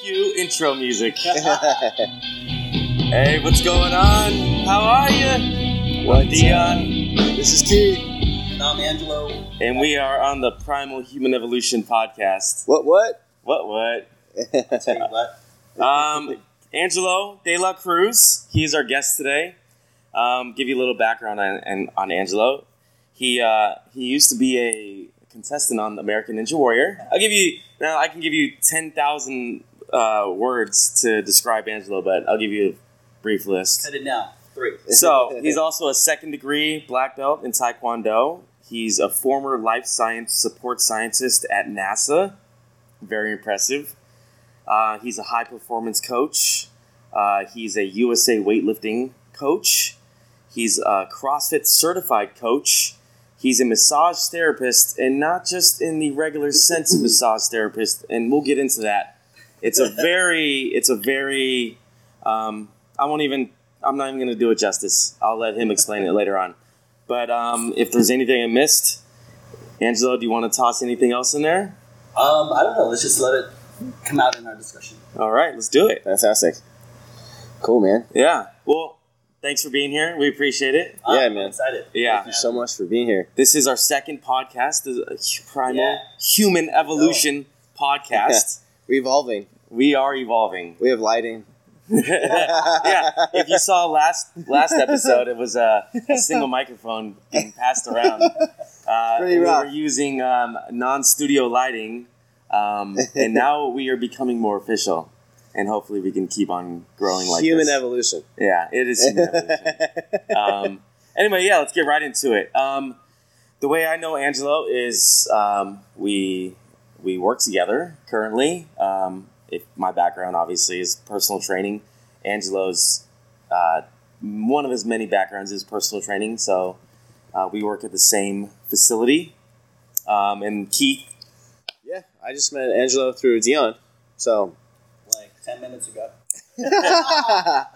Cue intro music. hey, what's going on? How are you? What? Dion. This is Keith. And I'm Angelo. And we are on the Primal Human Evolution podcast. What? What? What, what? Tell you what. Um, Angelo De La Cruz. He's our guest today. Um, give you a little background on, on, on Angelo. He uh, he used to be a contestant on American Ninja Warrior. I'll give you now. I can give you ten thousand uh, words to describe Angelo, but I'll give you a brief list. Cut it down. Three. So he's also a second degree black belt in Taekwondo. He's a former life science support scientist at NASA. Very impressive. Uh, he's a high performance coach. Uh, he's a USA weightlifting coach. He's a CrossFit certified coach. He's a massage therapist, and not just in the regular sense of massage therapist. And we'll get into that. It's a very, it's a very, um, I won't even, I'm not even going to do it justice. I'll let him explain it later on. But um, if there's anything I missed, Angelo, do you want to toss anything else in there? Um, I don't know. Let's just let it come out in our discussion. All right, let's do it. Fantastic. Cool, man. Yeah. Well, thanks for being here. We appreciate it. Yeah, I'm man. excited. Yeah. Thank you so much for being here. This is our second podcast, the Primal Yeah. Human Evolution podcast. We're evolving. We are evolving. We have lighting. yeah. If you saw last last episode, it was a, a single microphone being passed around. Uh, Pretty we rough. were using um, non-studio lighting, um, and now we are becoming more official. And hopefully, we can keep on growing like Human this. evolution. Yeah, it is human evolution. um, anyway, yeah, let's get right into it. Um, the way I know Angelo is um, we we work together currently. Um, if my background obviously is personal training, Angelo's uh, one of his many backgrounds is personal training. So uh, we work at the same facility. Um, and Keith, Yeah, I just met Angelo through Dion. So Like 10 minutes ago. that's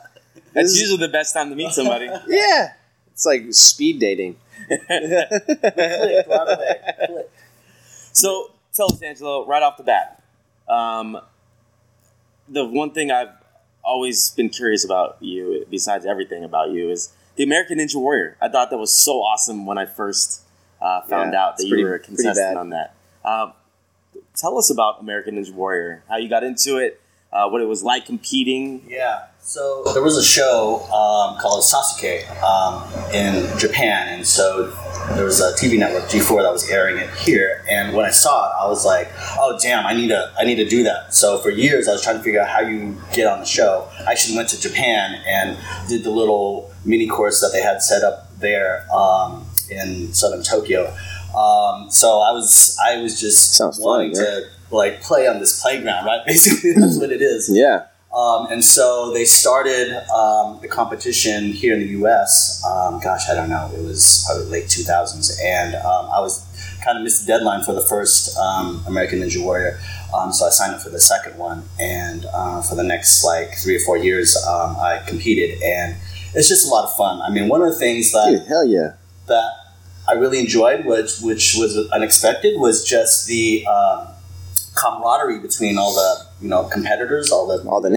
This is- usually the best time to meet somebody. yeah, it's like speed dating. Click. Click. So tell us, Angelo, right off the bat. Um, the one thing I've always been curious about you, besides everything about you, is the American Ninja Warrior. I thought that was so awesome when I first uh, found Yeah, out that it's you pretty- were a contestant on that. Um, tell us about American Ninja Warrior, how you got into it, uh, what it was like competing. Yeah. So there was a show um, called Sasuke um, in Japan, and so there was a TV network G4 that was airing it here. And when I saw it, I was like, "Oh damn, I need to I need to do that." So for years, I was trying to figure out how you get on the show. I actually went to Japan and did the little mini course that they had set up there um, in southern Tokyo. Um, so I was I was just Sounds wanting yeah. to like play on this playground, right? Basically, that's what it is. Yeah. Um, and so they started um, the competition here in the U.S. Um, gosh, I don't know. It was probably late 2000s, and um, I was kind of missed the deadline for the first um, American Ninja Warrior. Um, so I signed up for the second one, and uh, for the next like three or four years, um, I competed, and it's just a lot of fun. I mean, one of the things that Dude, hell yeah. that I really enjoyed, which which was unexpected, was just the um, camaraderie between all the you know competitors, all the All the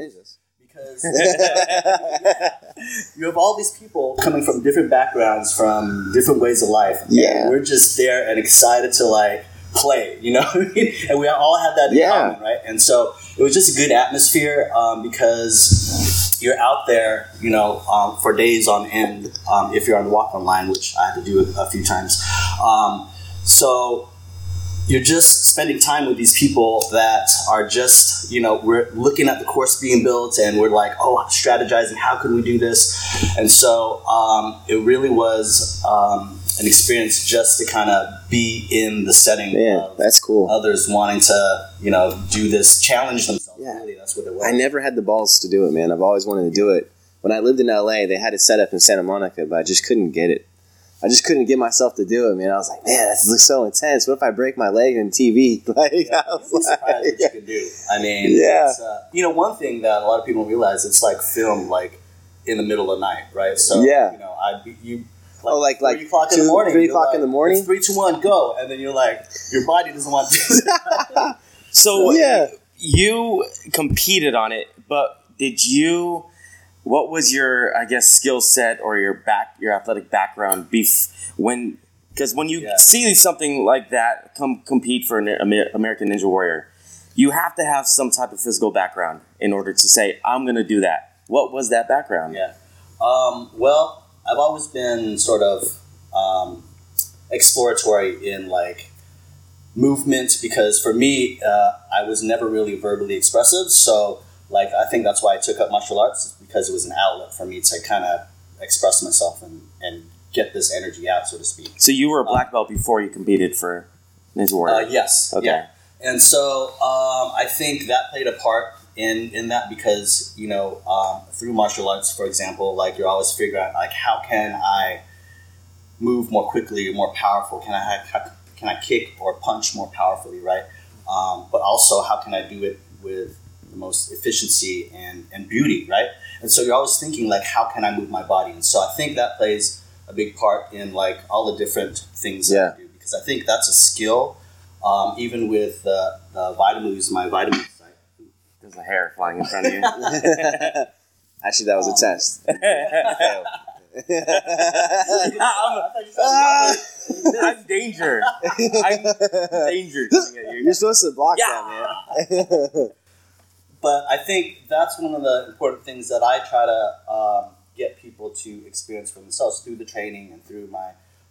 you have all these people coming from different backgrounds, from different ways of life. and Yeah. we're just there and excited to like play, you know, what I mean? and we all had that in Yeah. common, right? And so it was just a good atmosphere um, because you're out there, you know, um, for days on end. Um, if you're on the walk on line, which I had to do a, a few times, um, so you're just spending time with these people that are just, you know, we're looking at the course being built and we're like, oh, strategizing, how can we do this? And so um, it really was um, an experience just to kind of be in the setting of that's cool. others wanting to, you know, do this, challenge themselves. Yeah. Really, that's what it was. I never had the balls to do it, man. I've always wanted to do it. When I lived in LA, they had it set up in Santa Monica, but I just couldn't get it. I just couldn't get myself to do it, man. I was like, man, this looks so intense. What if I break my leg in TV? Like, I was be what you like, can do. I mean, Yeah. it's, uh, you know, one thing that a lot of people realize it's like film, like in the middle of the night, right? So, Yeah. you know, I you. Oh, like- like three o'clock in the two- morning. three o'clock in the morning? Three, two, one, go, and then you're like, your body doesn't want to. Do this. So Yeah. you competed on it, but did you? What was your, I guess, skill set or your back, your athletic background bef- when? Because when you Yeah. see something like that come compete for an Amer- American Ninja Warrior, you have to have some type of physical background in order to say, "I'm going to do that." What was that background? Yeah. Um, well, I've always been sort of um, exploratory in like movement because for me, uh, I was never really verbally expressive. So, like, I think that's why I took up martial arts because it was an outlet for me to kind of express myself and, and get this energy out, so to speak. So you were a black belt before you competed for Ninja Warrior. Uh, yes. Okay. Yeah. And so um, I think that played a part in in that because you know um, through martial arts, for example, like you're always figuring out like how can I move more quickly, more powerful? Can I can I kick or punch more powerfully, right? Um, but also how can I do it with the most efficiency and, and beauty, right? And so you're always thinking like how can I move my body? And so I think that plays a big part in like all the different things that I do because I think that's a skill. Um, even with the, the vitamins, my vitamins. I, There's a hair flying in front of you. Actually, that was a Um, test. I'm, I'm danger. I'm danger you. You're supposed to block Yeah. that, man. But I think that's one of the important things that I try to um, get people to experience for themselves through the training and through my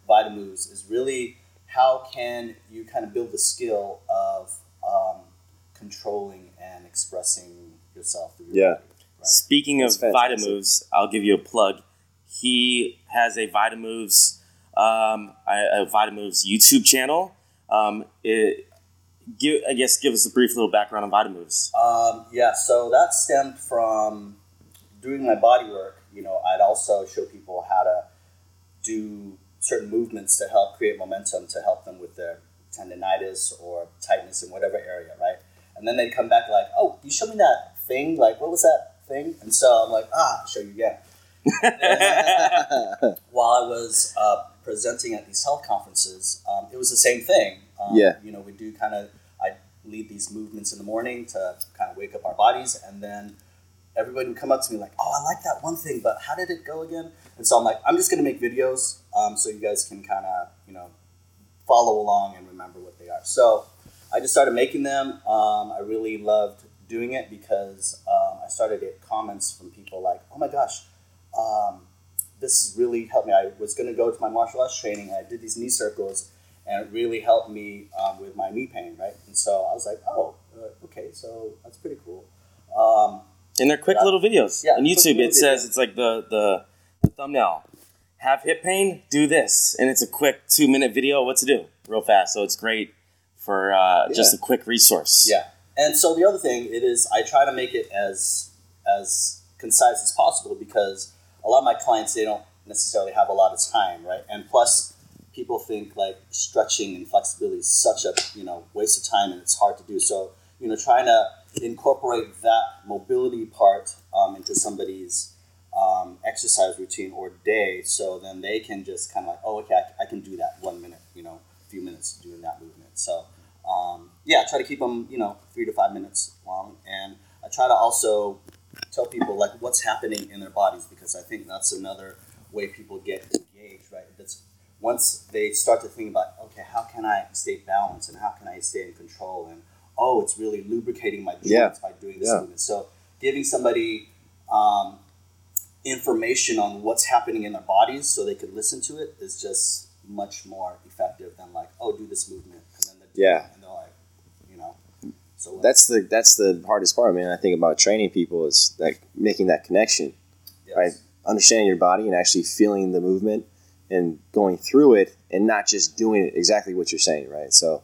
Vitamoves is really how can you kind of build the skill of um, controlling and expressing yourself through your Yeah. body. Right? Speaking of That's fantastic. Vitamoves, I'll give you a plug. He has a Vitamoves, um, a, a Vitamoves YouTube channel. Um, it, give, I guess give us a brief little background on Vitamoves. Um, yeah, so that stemmed from doing my body work. You know, I'd also show people how to do certain movements to help create momentum to help them with their tendonitis or tightness in whatever area, right? And then they'd come back like, "Oh, you showed me that thing. Like, what was that thing?" And so I'm like, "Ah, I'll show you again." While I was uh, presenting at these health conferences, um, it was the same thing. Um, Yeah. You know, we do kind of I lead these movements in the morning to kind of wake up our bodies, and then everybody would come up to me like, "Oh, I like that one thing, but how did it go again?" And so I'm like, "I'm just gonna make videos, um, so you guys can kind of you know follow along and remember what they are." So I just started making them. Um, I really loved doing it because um, I started to get comments from people like, "Oh my gosh." Um, this has really helped me. I was going to go to my martial arts training. I did these knee circles, and it really helped me um, with my knee pain, right? And so I was like, oh, uh, okay, so that's pretty cool. Um, And they're quick Yeah. little videos. Yeah, on YouTube, it says videos. it's like the, the, the thumbnail. Have hip pain? Do this. And it's a quick two minute video what to do real fast. So it's great for uh, just a quick resource. yeah, and so the other thing it is I try to make it as as concise as possible because a lot of my clients they don't necessarily have a lot of time, right? And plus, people think like stretching and flexibility is such a you know waste of time and it's hard to do. So you know, trying to incorporate that mobility part um, into somebody's um, exercise routine or day, so then they can just kind of like, oh, okay, I, I can do that one minute, you know, a few minutes doing that movement. So um, yeah, try to keep them, you know, three to five minutes long, and I try to also tell people like what's happening in their bodies because I think that's another way people get engaged, right? That's once they start to think about, okay, how can I stay balanced and how can I stay in control and oh, it's really lubricating my joints Yeah. by doing this Yeah. movement. So giving somebody um, information on what's happening in their bodies so they can listen to it is just much more effective than like, oh, do this movement and then they do Yeah. and they're like, you know. So That's the that's the hardest part, man. I think about training people is like making that connection, yes. right? Understanding your body and actually feeling the movement and going through it and not just doing it exactly what you're saying, right? So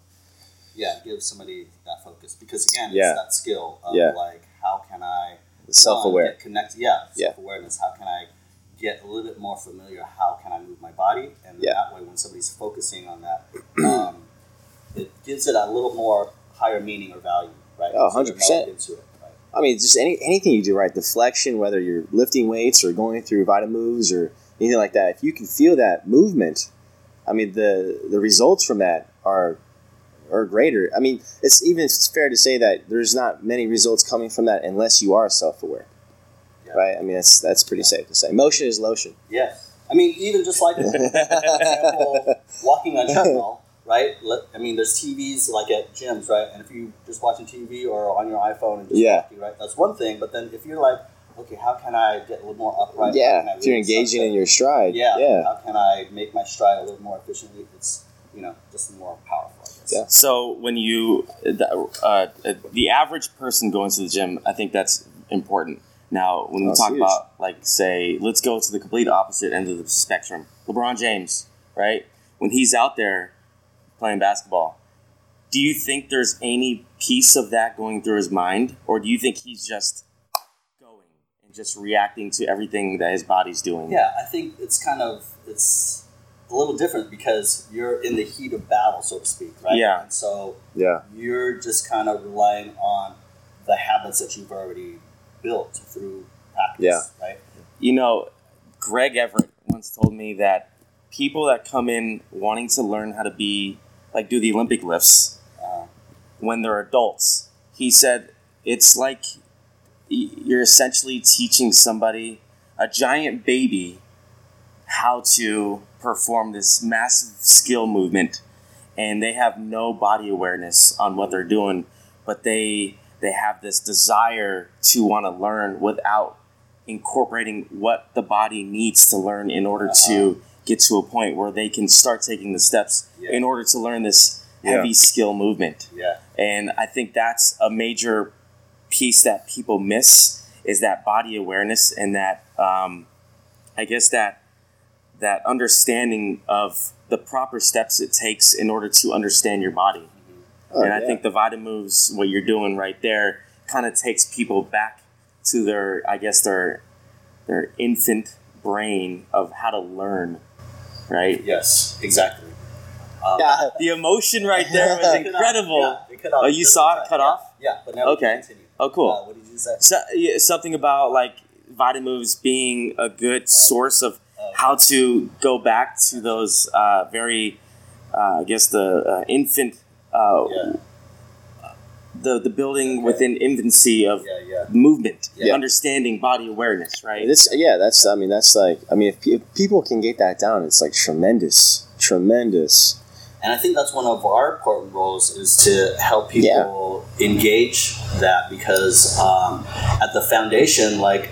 yeah, give somebody that focus because again, Yeah. it's that skill of Yeah. like how can I self aware connect, yeah, Yeah. self awareness. How can I get a little bit more familiar? How can I move my body? And Yeah. that way, when somebody's focusing on that, um, it gives it a little more higher meaning or value, right? Oh, 100%. Into it. I mean, just any anything you do, right? Deflection, whether you're lifting weights or going through vita moves or anything like that. If you can feel that movement, I mean, the the results from that are or greater. I mean, it's even it's fair to say that there's not many results coming from that unless you are self aware. Yeah. Right? I mean, that's that's pretty safe to say. Motion is lotion. Yeah. I mean, even just like, for example, walking on treadmill, right? I mean, there's TVs like at gyms, right? And if you just watching TV or on your iPhone and just Yeah. walking, right? That's one thing. But then if you're like, okay, how can I get a little more upright? How can I yeah, if you're engaging sunset? in your stride. yeah, yeah, How can I make my stride a little more efficiently? It's you know just more powerful. Yeah. So when you, the, uh, the average person going to the gym, I think that's important. Now, when we talk huge. about, like, say, let's go to the complete opposite end of the spectrum. LeBron James, right? When he's out there playing basketball, do you think there's any piece of that going through his mind, or do you think he's just going and just reacting to everything that his body's doing? Yeah, I think it's kind of it's a little different because you're in the heat of battle, so to speak, right? Yeah. And so yeah, you're just kind of relying on the habits that you've already built through practice, Yeah. right? You know, Greg Everett once told me that people that come in wanting to learn how to be like do the Olympic lifts Uh, when they're adults, he said it's like y- you're essentially teaching somebody, a giant baby, how to perform this massive skill movement, and they have no body awareness on what they're doing, but they they have this desire to want to learn without incorporating what the body needs to learn in order uh-huh. to get to a point where they can start taking the steps Yeah. in order to learn this Yeah. heavy skill movement. yeah, And I think that's a major piece that people miss is that body awareness and that um, I guess that that understanding of the proper steps it takes in order to understand your body. Oh, and I yeah. think the Vita moves, what you're doing right there, kind of takes people back to their, I guess their their infant brain of how to learn, right? yes, exactly. Um, Yeah. The emotion right there was it cut off. incredible. Yeah, it cut off Oh, you saw it cut Yeah. off? Yeah, but now Okay. Oh, cool. Uh, what did you say? So, yeah, something about like Vita moves being a good source of Uh, how to go back to those uh, very, uh, I guess the uh, infant, uh, yeah, the the building Okay. within infancy of yeah, movement, understanding body awareness, right? This, yeah, that's. I mean, that's like. I mean, if, if people can get that down, it's like tremendous, tremendous. And I think that's one of our important roles is to help people engage that because um, at the foundation, like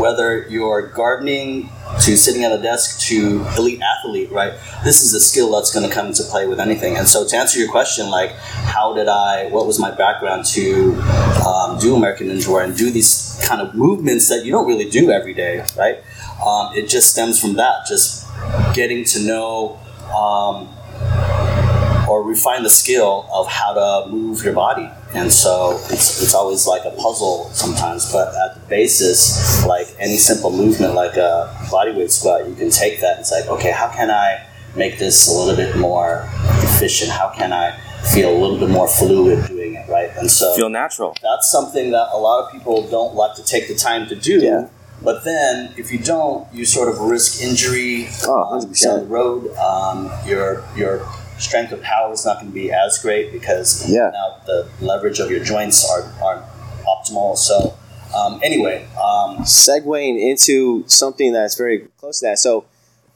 whether you're gardening to sitting at a desk to elite athlete, right? This is a skill that's going to come into play with anything. And so to answer your question, like how did I, what was my background to um, do American Ninja Warrior and do these kind of movements that you don't really do every day, right? Um, it just stems from that, just getting to know um, or refine the skill of how to move your body. And so it's, it's always like a puzzle sometimes, but at the basis, like any simple movement, like a bodyweight squat, you can take that and it's like, okay, how can I make this a little bit more efficient? How can I feel a little bit more fluid doing it, right? And so Feel natural. that's something that a lot of people don't like to take the time to do. Yeah. But then, if you don't, you sort of risk injury Oh, um, 100%. down the road. Um, your your strength of power is not going to be as great because Yeah. now the leverage of your joints are aren't optimal. So, um, anyway, um, segueing into something that's very close to that. So,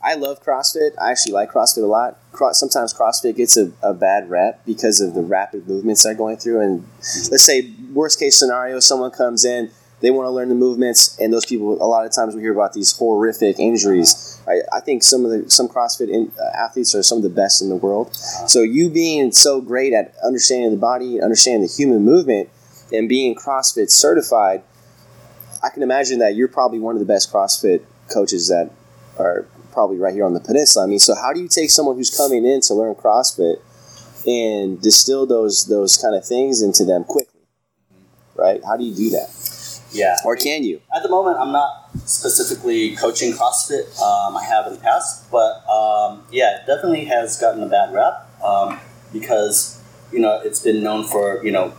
I love CrossFit. I actually like CrossFit a lot. Cro- Sometimes CrossFit gets a, a bad rep because of the rapid movements they're going through. And let's say, worst case scenario, someone comes in, they want to learn the movements, and those people, a lot of times we hear about these horrific injuries. I, I think some of the some CrossFit in, uh, athletes are some of the best in the world. So, you being so great at understanding the body, understanding the human movement, and being CrossFit certified, I can imagine that you're probably one of the best CrossFit coaches that are probably right here on the peninsula. I mean, so how do you take someone who's coming in to learn CrossFit and distill those those kind of things into them quickly? Right? How do you do that? yeah. Or can you? At the moment, I'm not specifically coaching CrossFit. Um, I have in the past, but um, yeah, it definitely has gotten a bad rap um, because you know it's been known for you know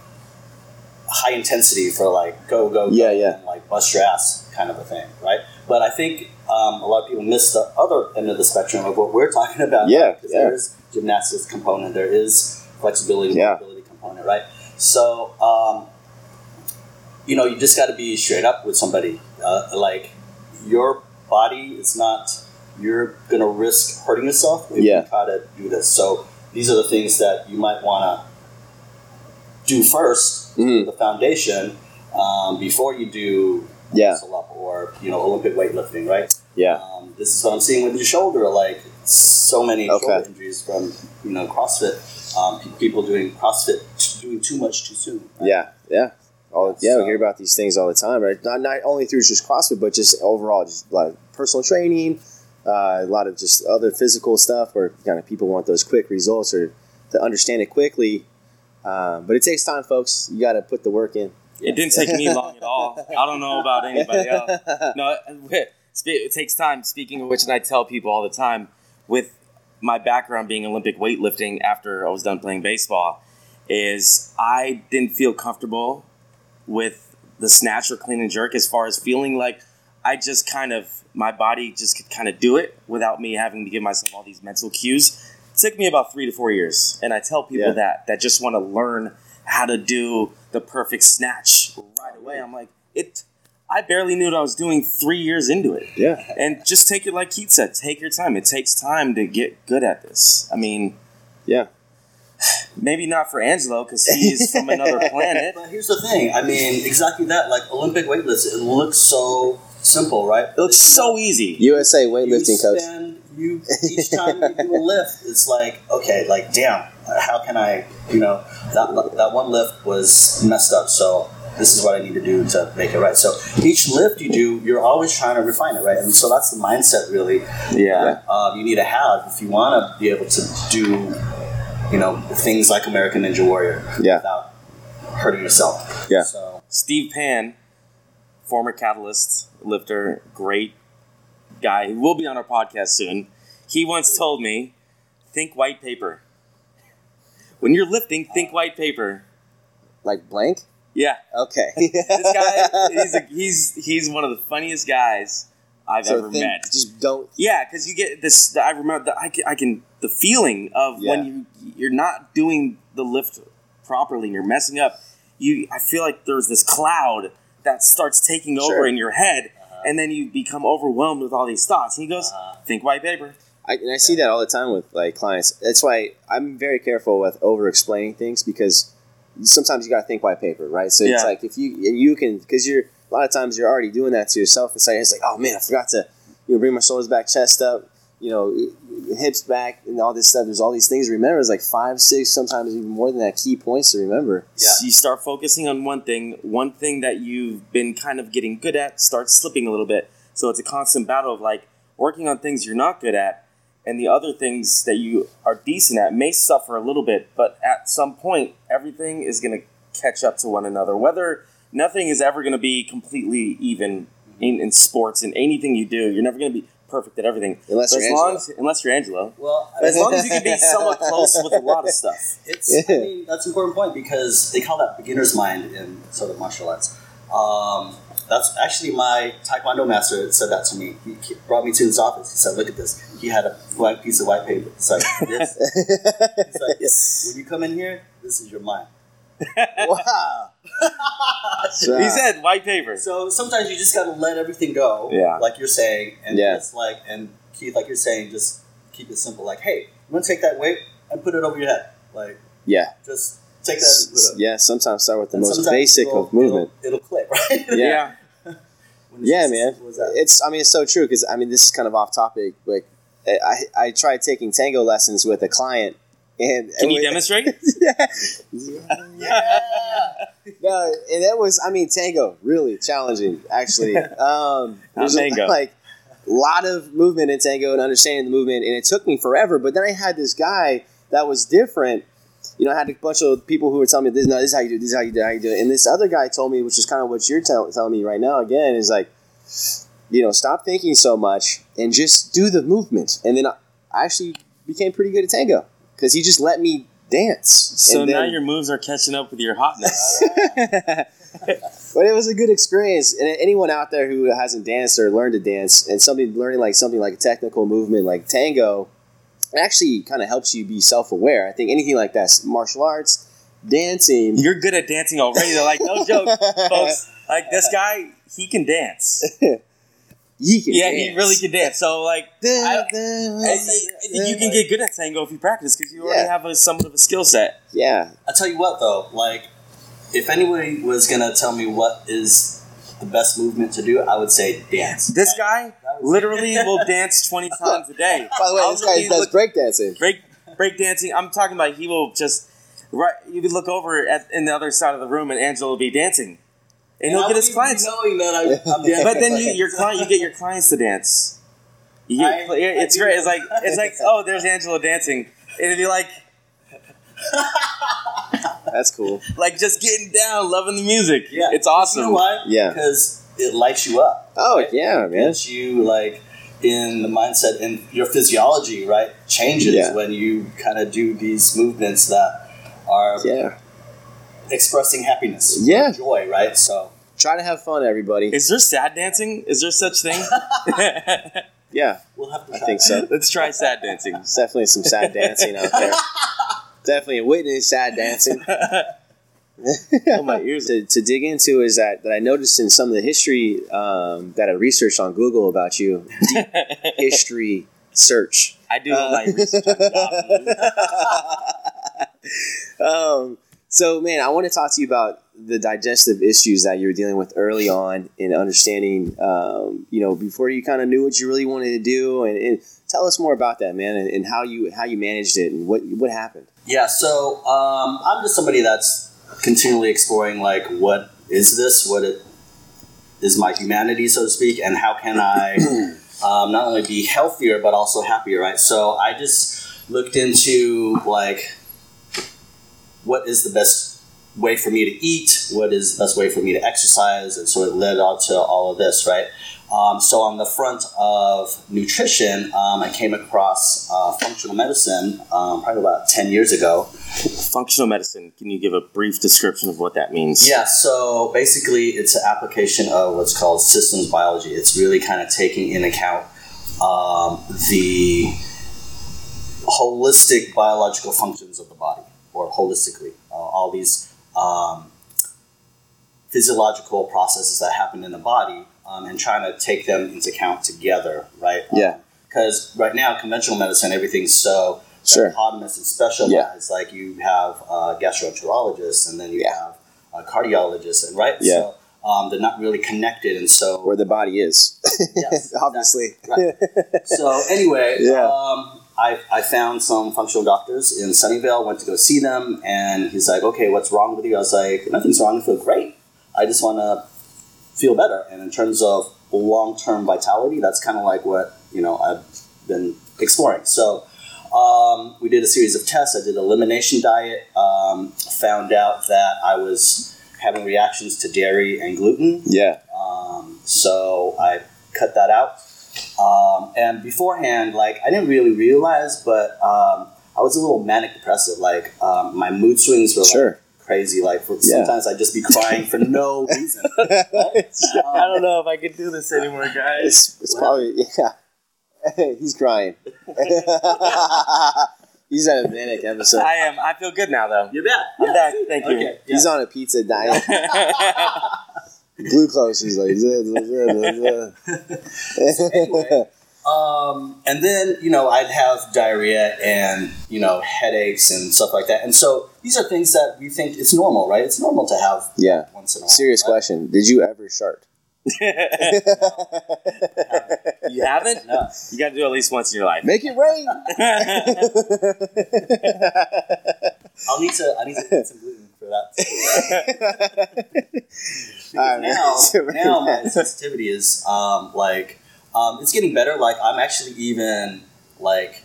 high intensity for like go go go Yeah, yeah. and like bust your ass kind of a thing, right? But I think um, a lot of people miss the other end of the spectrum of what we're talking about. Yeah, because yeah. there is gymnastics component. There is flexibility, Yeah. mobility component, right? So, um, you know, you just got to be straight up with somebody. Uh, like, your body is not, you're going to risk hurting yourself if Yeah. you try to do this. So, these are the things that you might want to do 1st Mhm. the foundation, um, before you do Yeah. muscle up or, you know, Olympic weightlifting, right? Yeah. Um, this is what I'm seeing with your shoulder. Like so many Okay. shoulder injuries from you know CrossFit. Um, people doing CrossFit doing too much too soon. right? Yeah. Yeah. All, yeah, we hear about these things all the time, right? Not, not only through just CrossFit, but just overall, just a lot of personal training, uh, a lot of just other physical stuff where kind of people want those quick results or to understand it quickly. Um, but it takes time, folks. You got to put the work in. It didn't take me long at all. I don't know about anybody else. No, it, it takes time. Speaking of which, and I tell people all the time, with my background being Olympic weightlifting after I was done playing baseball, is I didn't feel comfortable with the snatch or clean and jerk as far as feeling like I just kind of my body just could kind of do it without me having to give myself all these mental cues. It took me about three to four years, and I tell people Yeah. that that just want to learn how to do the perfect snatch right away. I'm like it. I barely knew what I was doing three years into it. Yeah. And just take it like Keith said, take your time. It takes time to get good at this. I mean, Yeah. Maybe not for Angelo because he is from another planet. But here's the thing. I mean, exactly that. Like Olympic weightlifts, it looks so simple, right? It looks so easy. USA you weightlifting coach. spend, you each time you do a lift, it's like okay, like damn, how can I? You know, that that one lift was messed up, so this is what I need to do to make it right. So each lift you do, you're always trying to refine it, right? And so that's the mindset really Yeah. um, you need to have if you want to be able to do, you know, things like American Ninja Warrior Yeah. without hurting yourself. Yeah. So Steve Pan, former Catalyst lifter, great guy who will be on our podcast soon. He once told me, think white paper. When you're lifting, think white paper. Like blank? Yeah. Okay. This guy, he's, a, he's, he's one of the funniest guys I've so ever think- met. Just don't. Yeah, because you get this. I remember that I can, I can the feeling of when you you're not doing the lift properly and you're messing up. You, I feel like there's this cloud that starts taking over Sure. in your head, and then you become overwhelmed with all these thoughts. And he goes, Uh-huh. "Think white paper." I, and I see that all the time with like clients. That's why I'm very careful with over explaining things because sometimes you got to think white paper, right? So it's like if you you can because you're a lot of times you're already doing that to yourself. It's like it's like oh man, I forgot to you know bring my shoulders back, chest up, you know, hips back, and all this stuff. There's all these things to remember. It's like five, six, sometimes even more than that key points to remember. Yeah. So you start focusing on one thing. One thing that you've been kind of getting good at starts slipping a little bit. So it's a constant battle of like working on things you're not good at, and the other things that you are decent at may suffer a little bit. But at some point, everything is going to catch up to one another. Whether nothing is ever going to be completely even in, in sports and anything you do, you're never going to be perfect at everything. Unless But you're as long Angelo. as, unless you're Angelo. well, But as long as you can be somewhat close with a lot of stuff. It's, I mean, that's an important point because they call that beginner's mind in sort of martial arts. Um, that's actually my Taekwondo master said that to me. He he brought me to his office. He said, "Look at this." He had a blank piece of white paper. It's like, this. It's like, Yes. when you come in here, this is your mind. wow. So, He said white paper. So sometimes you just got to let everything go, Yeah. like you're saying, and Yeah. just like and Keith, like you're saying, just keep it simple. Like, hey, I'm gonna take that weight and put it over your head, like yeah. just take that. And. Yeah. Sometimes start with the And most basic of movement. It'll, it'll click, right? Yeah. When Yeah, just man. simple as that. It's I mean it's so true because I mean this is kind of off topic. Like eh, I I tried taking tango lessons with a client and Can you and- demonstrate? yeah. no, and that was I mean tango really challenging actually. Um, there's a- like a lot of movement in tango and understanding the movement, and it took me forever. But then I had this guy that was different. You know, I had a bunch of people who were telling me this. No, this is how you do. it, This is how you do. it, How you do it. And this other guy told me, which is kind of what you're tell- telling me right now. Again, is like, you know, stop thinking so much and just do the movement. And then I actually became pretty good at tango because he just let me dance. So And now your moves are catching up with your hotness. but it was a good experience. And anyone out there who hasn't danced or learned to dance, and somebody learning like something like a technical movement like tango, it actually kind of helps you be self aware. I think anything like that, martial arts, dancing. You're good at dancing already. They're like, no joke, folks. Like this guy, he can dance. He can yeah, he really can dance. So like, I, I I think you can get good at tango if you practice because you already Yeah. have a somewhat of a skill set. Yeah, I tell you what though, like if anybody was gonna tell me what is the best movement to do, I would say dance. This guy literally will dance twenty times a day. By the way, I'll this guy does look- breakdancing. break break dancing. I'm talking about he will just right. You would look over at in the other side of the room, and Angelo will be dancing, and he'll get his clients. Knowing that I, I'm dancing. But then you your client, you get your clients to dance. You get, I- it's I do great. It's like it's like oh, there's Angelo dancing. It'd be like That's cool. like just getting down, loving the music. yeah, it's awesome. You know why? Yeah. because it lights you up. Oh right? yeah, It man. gets you like in the mindset and your physiology right changes Yeah. when you kind of do these movements that are Yeah. Expressing happiness, Yeah. joy, right? So Try to have fun, everybody. Is there sad dancing? Is there such thing? Yeah, we'll have to. I think that. so. Let's try sad dancing. There's definitely some sad dancing out there. definitely a witness sad dancing. oh, my ears. to, to dig into is that, that I noticed in some of the history um, that I researched on Google about you, deep history search. I do Uh, my research on Yahoo. Um, so, man, I want to talk to you about the digestive issues that you were dealing with early on in understanding, um, you know, before you kind of knew what you really wanted to do. And, and tell us more about that, man, and, and how you how you managed it and what what happened. Yeah, so um, I'm just somebody that's continually exploring like what is this, what it is my humanity, so to speak, and how can I um, not only be healthier but also happier, right? So I just looked into like what is the best way for me to eat, what is the best way for me to exercise, and so it led on to all of this, right? Um, so on the front of nutrition, um, I came across uh, functional medicine um, probably about ten years ago. Functional medicine. Can you give a brief description of what that means? Yeah, so basically, it's an application of what's called systems biology. It's really kind of taking in account um, the holistic biological functions of the body, or holistically, uh, all these um, physiological processes that happen in the body, um, and trying to take them into account together, right? Yeah. Because right now, conventional medicine, everything's so Sure. and specialized. Like you have uh, gastroenterologists, and then you Yeah. have a cardiologist, and right, Yeah. so um, they're not really connected, and so Where the body is, Yes, obviously. Right. so anyway, Yeah. um, I, I found some functional doctors in Sunnyvale, went to go see them, and he's like, okay, what's wrong with you? I was like, nothing's wrong, I feel great. I just want to feel better. And in terms of long-term vitality, that's kind of like what, you know, I've been exploring. So um, we did a series of tests. I did an elimination diet, um, found out that I was having reactions to dairy and gluten. yeah. Um, so I cut that out. Um, and beforehand, like I didn't really realize, but um, I was a little manic depressive. Like um, my mood swings were like crazy. Like for, Yeah. sometimes I'd just be crying for no reason. Right? I don't know if I can do this anymore, guys. It's, it's probably yeah. He's crying. He's on a manic episode. I am. I feel good now, though. You're back. I'm back. Thank you. Okay. Yeah. He's on a pizza diet. Glucose is like. "Zuh, zuh, zuh, zuh." Anyway. Um, and then you know I'd have diarrhea and you know headaches and stuff like that. And so these are things that we think it's normal, right? It's normal to have yeah. once in a while. Serious right? question. Did you ever shart? you haven't? No. You got to do it at least once in your life. Make it rain. I'll need to. I need to eat some gluten for that. Because Alright, now, now my sensitivity is um, like um, it's getting better. Like I'm actually even like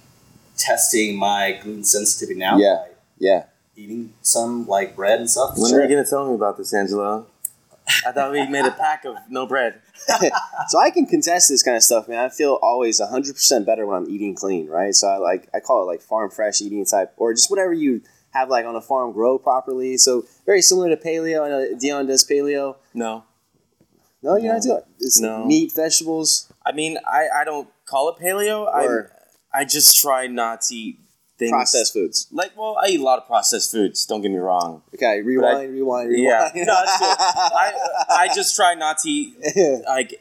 testing my gluten sensitivity now. Yeah. by Yeah. eating some like bread and stuff. When Sure. are you going to tell me about this, Angelo? I thought we made a pack of no bread. So I can contest this kind of stuff, man. I feel always 100% better when I'm eating clean, right? So I like I call it like farm fresh eating type or just whatever you have like on a farm grow properly. So very similar to paleo. I know Dion does paleo. No. No, you're No. not doing it. It's No. meat, vegetables. I mean, I, I don't call it paleo. Or- I just try not to eat things Processed foods. Like, well, I eat a lot of processed foods. Don't get me wrong. Okay, rewind, rewind, rewind. Yeah, no. I I just try not to eat like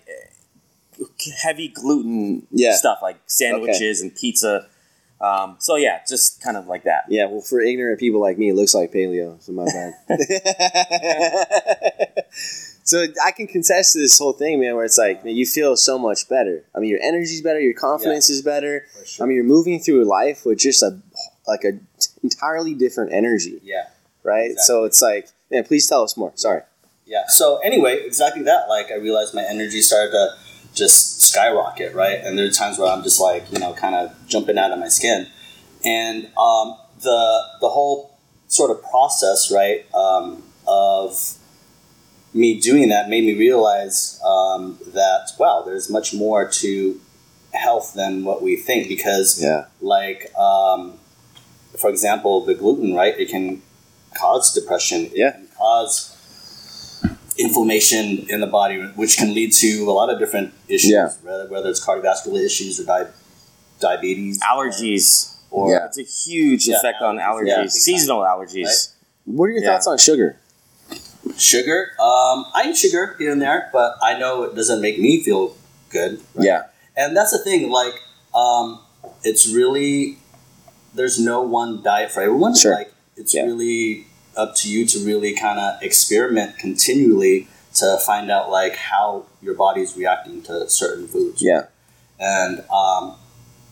heavy gluten Yeah. stuff like sandwiches and pizza. Um, so yeah, just kind of like that. Yeah, well, for ignorant people like me, it looks like paleo. So my bad. so I can contest to this whole thing, man. Where it's like man, you feel so much better. I mean, your energy's better, your confidence is better. Sure. I mean, you're moving through life with just a like a entirely different energy, yeah. right? So it's like, man, please tell us more. Sorry. Yeah. So anyway, exactly that. Like I realized my energy started to just skyrocket, right? And there are times where I'm just like, you know, kind of jumping out of my skin, and um, the the whole sort of process, right, um, of me doing that made me realize um, that wow, there's much more to health than what we think because Yeah. like um, for example the gluten right it can cause depression it Yeah. can cause inflammation in the body which can lead to a lot of different issues Yeah. whether, whether it's cardiovascular issues or di- diabetes Allergies. or Yeah. It's a huge Yeah, effect on allergies. allergies. Yeah. Seasonal allergies. What are your Yeah. thoughts on sugar? Sugar um, i eat sugar here and there but i know it doesn't make me feel good right? Yeah. and that's the thing like um, it's really there's no one diet for everyone Sure. like it's Yeah. really up to you to really kind of experiment continually to find out like how your body's reacting to certain foods Yeah. and um,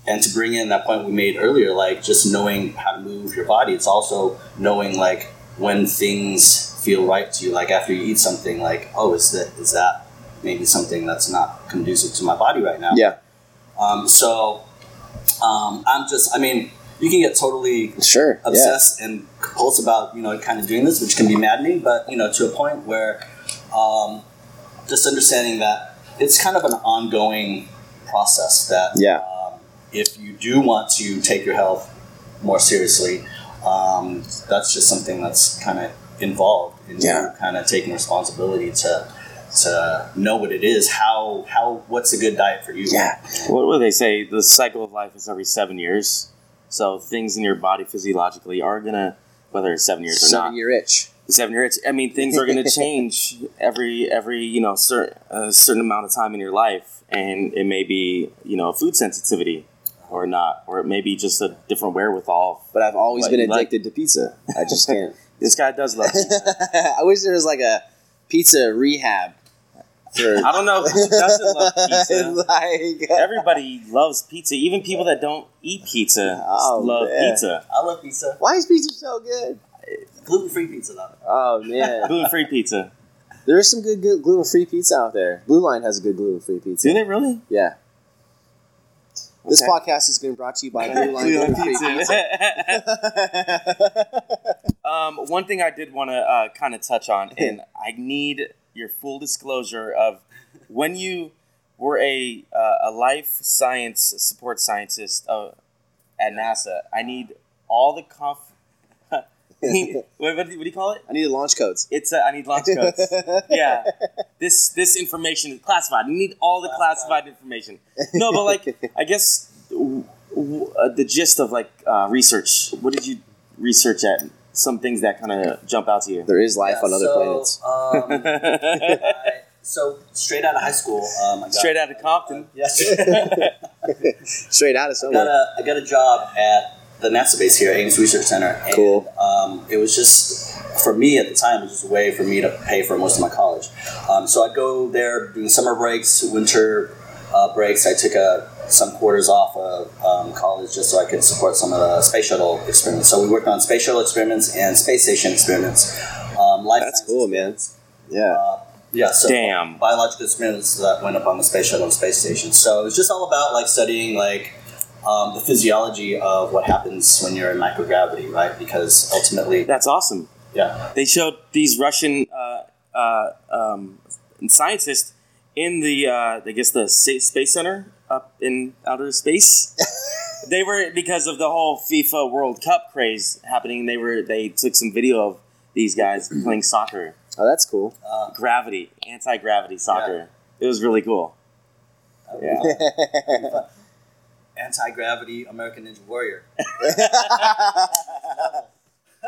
and to bring in that point we made earlier like just knowing how to move your body it's also knowing like when things feel right to you like after you eat something like oh is that is that maybe something that's not conducive to my body right now Yeah. um, so um, i'm just i mean you can get totally Sure. Yeah. obsessed and compulsive about you know kind of doing this, which can be maddening. But you know, to a point where um, just understanding that it's kind of an ongoing process. That Yeah. um, if you do want to take your health more seriously, um, that's just something that's kind of involved in Yeah. kind of taking responsibility to to know what it is, how how what's a good diet for you. Yeah. What would they say? The cycle of life is every seven years. So things in your body physiologically are gonna, whether it's seven years or Seven not, year itch. seven years. I mean, things are gonna change every every you know certain a certain amount of time in your life, and it may be you know food sensitivity or not, or it may be just a different wherewithal. But I've always Like- been like- addicted to pizza. I just can't. This guy does love. pizza. I wish there was like a pizza rehab for. I don't know who doesn't love pizza. like, Everybody loves pizza. Even people that don't eat pizza Oh, love man. pizza. I love pizza, why is pizza so good? gluten free pizza though. Oh man, Gluten free pizza. there is some good, good gluten free pizza out there. Blue Line has a good gluten free pizza. Do they really? Yeah. This Okay. podcast has been brought to you by Blue Line pizza. um, one thing I did want to uh, kind of touch on, and I need your full disclosure of when you were a uh, a life science support scientist uh, at NASA. I need all the conf. Wait, what, do- what do you call it? I need launch codes. It's uh, I need launch codes. yeah, this this information is classified. You need all the classified information. No, but like I guess w- w- uh, the gist of like uh, research. What did you research at? Some things that kind of jump out to you. There is life Yeah, on other so, planets. Um, I, so straight out of high school, um, I got, Straight out of Compton. Yes, Straight out of got somewhere. a I got a job at the NASA base here, Ames Research Center. And, Cool. Um, it was just for me at the time. It was just a way for me to pay for most of my college. Um, so I'd go there during summer breaks, winter uh, breaks. I took uh, some quarters off of um, college just so I could support some of the space shuttle experiments. So we worked on space shuttle experiments and space station experiments. Um, life That's cool, man. Yeah. Uh, yeah, so Damn. biological experiments that went up on the space shuttle and space station. So it was just all about like studying like um, the physiology of what happens when you're in microgravity, right? Because ultimately, That's awesome. yeah, They showed these Russian uh, uh, um, scientists in the uh, I guess the space center up in outer space. they were because of the whole FIFA World Cup craze happening. They were they took some video of these guys playing soccer, Oh, that's cool. uh, gravity, anti gravity soccer. It was really cool. Yeah. anti gravity American Ninja Warrior.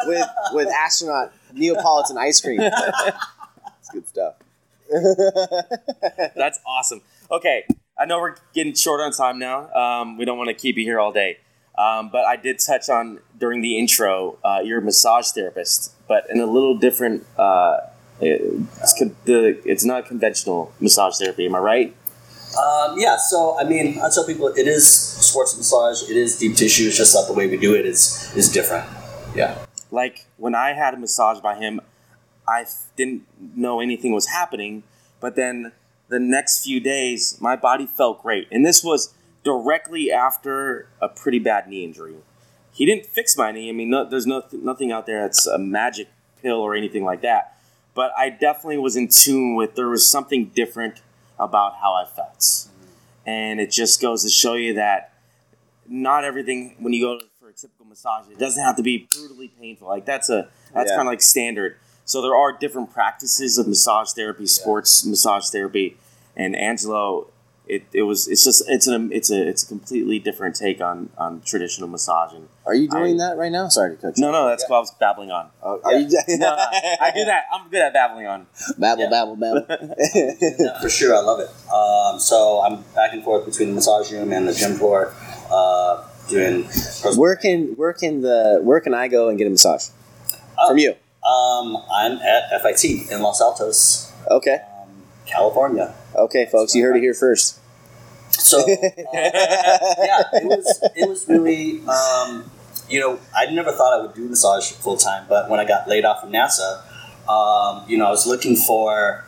with with astronaut Neapolitan ice cream. It's good stuff. That's awesome. Okay, I know we're getting short on time now. Um, we don't want to keep you here all day. Um, but I did touch on during the intro, uh, you're a massage therapist, but in a little different. Uh, it's, con- the, it's not conventional massage therapy. Am I right? Um, yeah, so I mean, I tell people it is sports massage. It is deep tissue. It's just that the way we do it is is different. Yeah. Like when I had a massage by him, I didn't know anything was happening, but then the next few days, my body felt great, and this was directly after a pretty bad knee injury. He didn't fix my knee. I mean, no, there's no, nothing out there that's a magic pill or anything like that. But I definitely was in tune with there was something different about how I felt. And it just goes to show you that not everything when you go for a typical massage, it doesn't have to be brutally painful. Like that's a that's Yeah. kind of like standard. So there are different practices of massage therapy, sports massage therapy, and Angelo. It, it was it's just it's a it's a it's a completely different take on on traditional massage and Are you doing I- that right now? Sorry to cut you. no no that's Yeah. what I was babbling on Oh, are you? no, no, I do that I'm good at babbling on Babble, Yeah. babble, babble. For sure, I love it. Um, so I'm back and forth between the massage room and the gym floor, uh, doing. where can where can the where can I go and get a massage Oh. from you? Um, I'm at FIT in Los Altos, Okay, California. okay, folks, you heard it here first. So uh, yeah, it was it was really um, you know I never thought I would do massage full time, but when I got laid off from NASA, um, you know I was looking for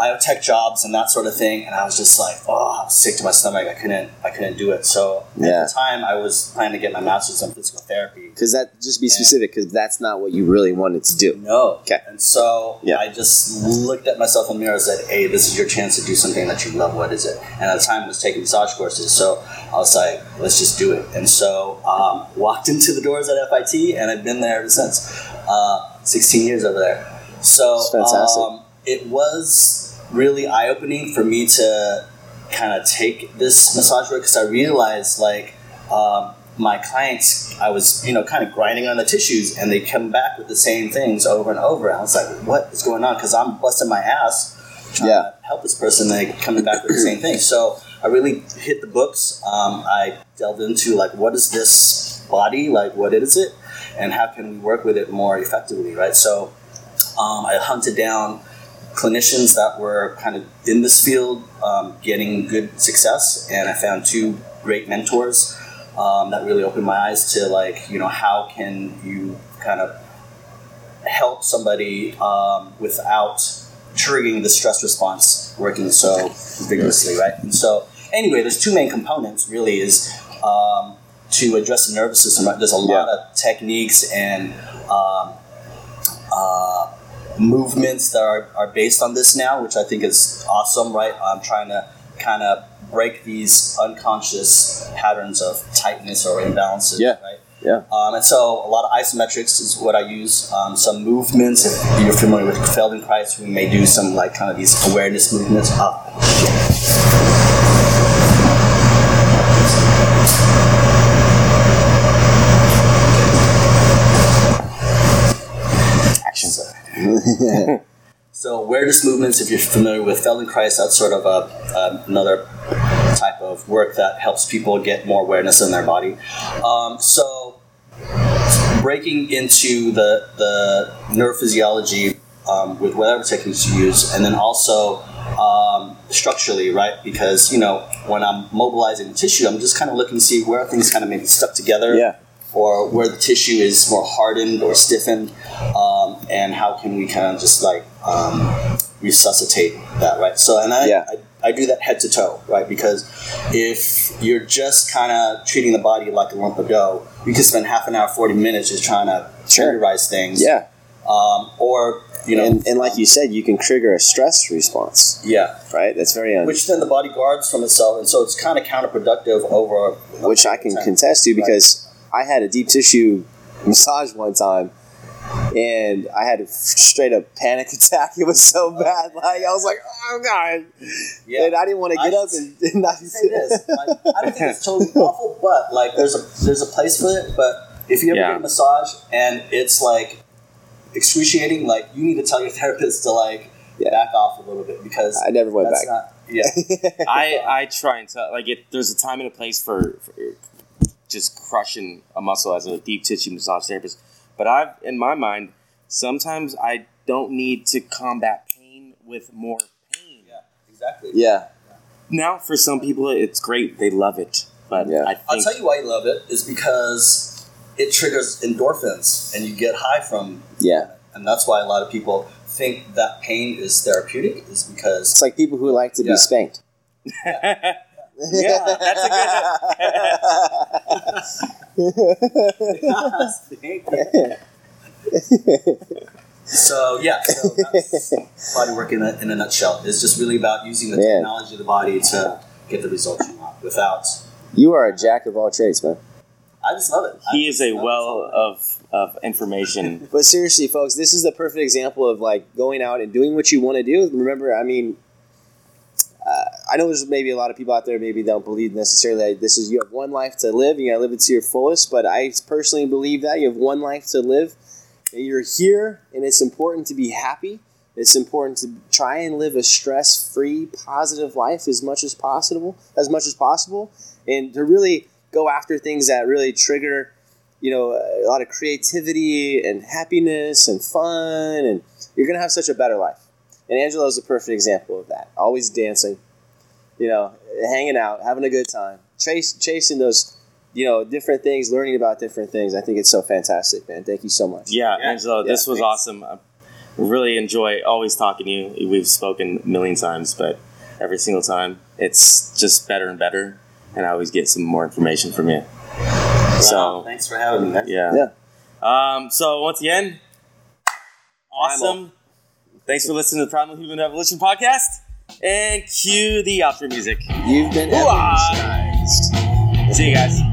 biotech jobs and that sort of thing, and I was just like, oh, I was sick to my stomach. I couldn't I couldn't do it. So Yeah. at the time, I was planning to get my master's in physical therapy. Because that just be specific, because that's not what you really wanted to do. No. Okay. And so Yeah. I just looked at myself in the mirror and said, hey, this is your chance to do something that you love. What is it? And at the time, I was taking massage courses. So I was like, let's just do it. And so um, walked into the doors at FIT, and I've been there ever since. Uh, 16 years over there. So That's fantastic. Um, it was really eye opening for me to kind of take this massage work because I realized like um, my clients, I was you know kind of grinding on the tissues, and they come back with the same things over and over. And I was like, what is going on? Because I'm busting my ass trying Yeah. to help this person, they coming back with the same thing. So I really hit the books. Um, I delved into like what is this body like? What is it? And how can we work with it more effectively? Right. So um, I hunted down clinicians that were kind of in this field, um, getting good success, and I found two great mentors um, that really opened my eyes to like you know how can you kind of help somebody um, without triggering the stress response working so vigorously, right? And so anyway, there's two main components really is um, to address the nervous system. Right? There's a lot of techniques and um, uh, movements that are, are based on this now, which I think is awesome, right? I'm trying to kind of break these unconscious patterns of tightness or imbalances, Yeah. right? Yeah. Um, and so a lot of isometrics is what I use. Um, some movements, if you're familiar with Feldenkrais, we may do some like kind of these awareness movements. Ah, So awareness movements, if you're familiar with Feldenkrais, that's sort of a, um, another type of work that helps people get more awareness in their body. Um, so breaking into the, the neurophysiology um, with whatever techniques you use, and then also um, structurally, right? Because, you know, when I'm mobilizing tissue, I'm just kind of looking to see where things kind of maybe stuck together Yeah. or where the tissue is more hardened or stiffened, um, and how can we kind of just like um, resuscitate that, right? So, and I, Yeah. I, I do that head to toe, right? Because if you're just kind of treating the body like a lump of dough, you can spend half an hour, 40 minutes just trying to Sure. things. Yeah. Um, or, you know, And, and like you said, you can trigger a stress response, yeah, right? That's very un- which then the body guards from itself, and so it's kind of counterproductive over. which I can time. contest to because I had a deep tissue massage one time, and I had a straight up panic attack. It was so bad. Like I was like, oh god, Yeah. and I didn't want to I get up should and, and not say this. Like, I don't think it's totally awful, but like there's a there's a place for it. But if you ever Yeah. get a massage and it's like excruciating, like you need to tell your therapist to like Yeah. back off a little bit because I never went back. not yeah. I I try and tell like it. There's a time and a place for, for just crushing a muscle as a deep tissue massage therapist. But I've in my mind, sometimes I don't need to combat pain with more pain. Yeah, exactly. yeah, Now, for some people, it's great; they love it. But Yeah. I I'll tell you why you love it is because it triggers endorphins and you get high from yeah. and that's why a lot of people think that pain is therapeutic is because It's like people who like to Yeah. be spanked. yeah, that's a good. so yeah so that's body work in a, in a nutshell is just really about using the Man. technology of the body to get the results you want without you are a jack of all trades, man. I just love it I He is a well of of information. But seriously, folks, this is the perfect example of like going out and doing what you want to do. Remember, I mean, uh, I know there's maybe a lot of people out there maybe don't believe necessarily this is you have one life to live. You gotta live it to your fullest. But I personally believe that you have one life to live. and You're here, and it's important to be happy. It's important to try and live a stress-free, positive life as much as possible, as much as possible, and to really go after things that really trigger you know a lot of creativity and happiness and fun and you're gonna have such a better life and angelo is a perfect example of that always dancing you know hanging out having a good time chase, chasing those you know different things learning about different things i think it's so fantastic man thank you so much Yeah, Yeah. Angelo, this was thanks. awesome. I really enjoy always talking to you. We've spoken a million times, but every single time it's just better and better, and I always get some more information from you. Wow, So thanks for having me yeah, Yeah. Um, so once again, awesome. Thanks for listening to the Primal Human Evolution podcast, and cue the outro music. you've been Ooh-ah. evolutionized See you guys.